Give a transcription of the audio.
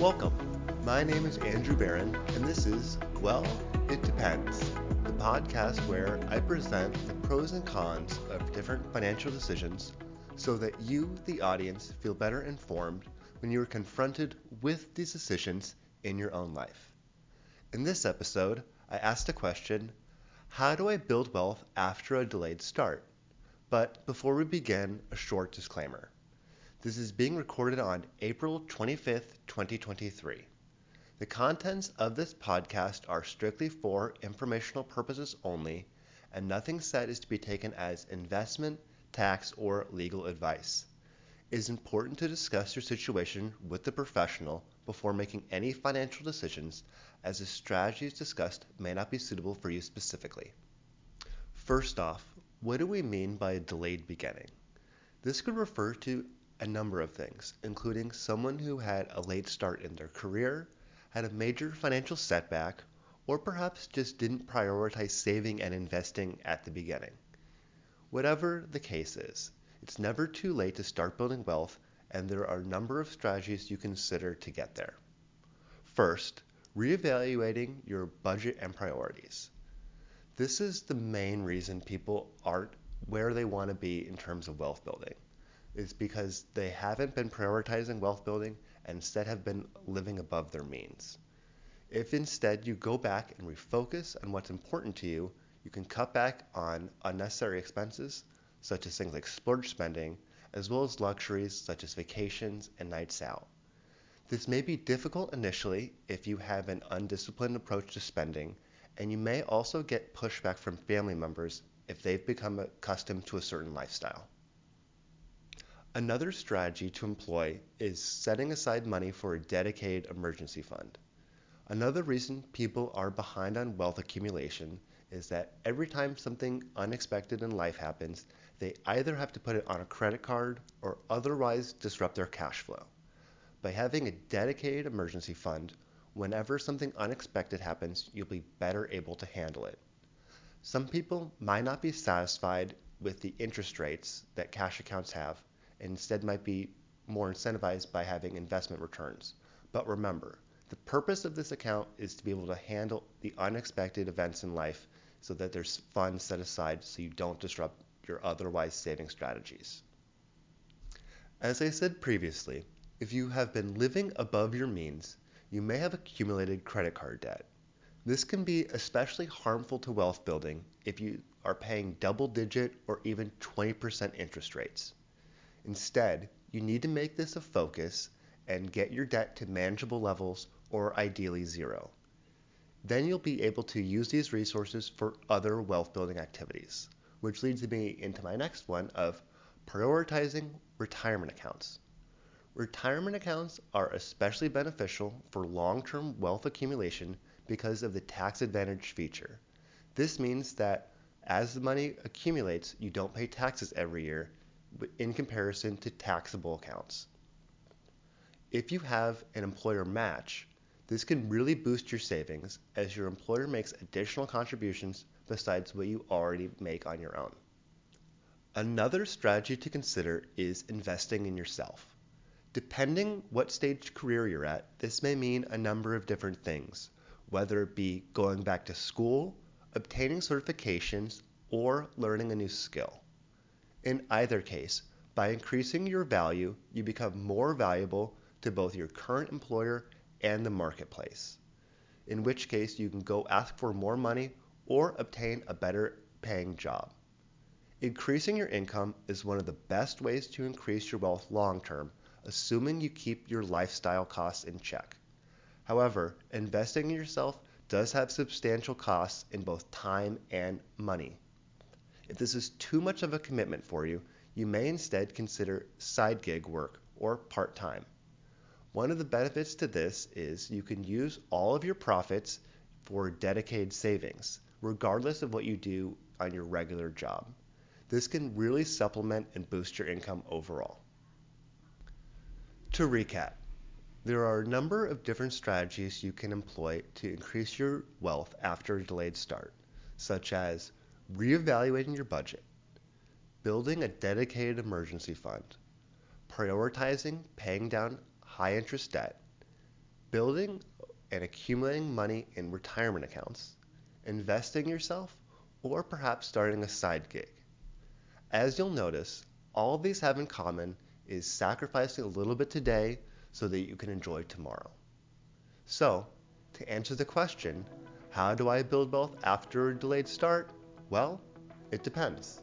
Welcome. My name is Andrew Baron, and this is, well, it depends, the podcast where I present the pros and cons of different financial decisions so that you, the audience, feel better informed when you are confronted with these decisions in your own life. In this episode, I asked a question How do I build wealth after a delayed start? But before we begin, a short disclaimer. This is being recorded on April 25th, 2023. The contents of this podcast are strictly for informational purposes only, and nothing said is to be taken as investment, tax, or legal advice. It is important to discuss your situation with the professional before making any financial decisions, as the strategies discussed may not be suitable for you specifically. First off, what do we mean by a delayed beginning? This could refer to a number of things, including someone who had a late start in their career, had a major financial setback, or perhaps just didn't prioritize saving and investing at the beginning. Whatever the case is, it's never too late to start building wealth, and there are a number of strategies you consider to get there. First, reevaluating your budget and priorities. This is the main reason people aren't where they want to be in terms of wealth building is because they haven't been prioritizing wealth building and instead have been living above their means. If instead you go back and refocus on what's important to you, you can cut back on unnecessary expenses, such as things like splurge spending, as well as luxuries such as vacations and nights out. This may be difficult initially if you have an undisciplined approach to spending, and you may also get pushback from family members if they've become accustomed to a certain lifestyle. Another strategy to employ is setting aside money for a dedicated emergency fund. Another reason people are behind on wealth accumulation is that every time something unexpected in life happens, they either have to put it on a credit card or otherwise disrupt their cash flow. By having a dedicated emergency fund, whenever something unexpected happens, you'll be better able to handle it. Some people might not be satisfied with the interest rates that cash accounts have, instead might be more incentivized by having investment returns. But remember, the purpose of this account is to be able to handle the unexpected events in life so that there's funds set aside so you don't disrupt your otherwise saving strategies. As I said previously, if you have been living above your means, you may have accumulated credit card debt. This can be especially harmful to wealth building if you are paying double digit or even 20% interest rates. Instead, you need to make this a focus and get your debt to manageable levels or ideally zero. Then you'll be able to use these resources for other wealth building activities, which leads me into my next one of prioritizing retirement accounts. Retirement accounts are especially beneficial for long term wealth accumulation because of the tax advantage feature. This means that as the money accumulates, you don't pay taxes every year in comparison to taxable accounts. If you have an employer match, this can really boost your savings as your employer makes additional contributions besides what you already make on your own. Another strategy to consider is investing in yourself. Depending what stage career you're at, this may mean a number of different things, whether it be going back to school, obtaining certifications, or learning a new skill. In either case, by increasing your value, you become more valuable to both your current employer and the marketplace, in which case you can go ask for more money or obtain a better paying job. Increasing your income is one of the best ways to increase your wealth long term, assuming you keep your lifestyle costs in check. However, investing in yourself does have substantial costs in both time and money. If this is too much of a commitment for you, you may instead consider side gig work or part time. One of the benefits to this is you can use all of your profits for dedicated savings, regardless of what you do on your regular job. This can really supplement and boost your income overall. To recap, there are a number of different strategies you can employ to increase your wealth after a delayed start, such as reevaluating your budget, building a dedicated emergency fund, prioritizing paying down high interest debt, building and accumulating money in retirement accounts, investing yourself, or perhaps starting a side gig. As you'll notice, all of these have in common is sacrificing a little bit today so that you can enjoy tomorrow. So, to answer the question, how do I build wealth after a delayed start? Well, it depends.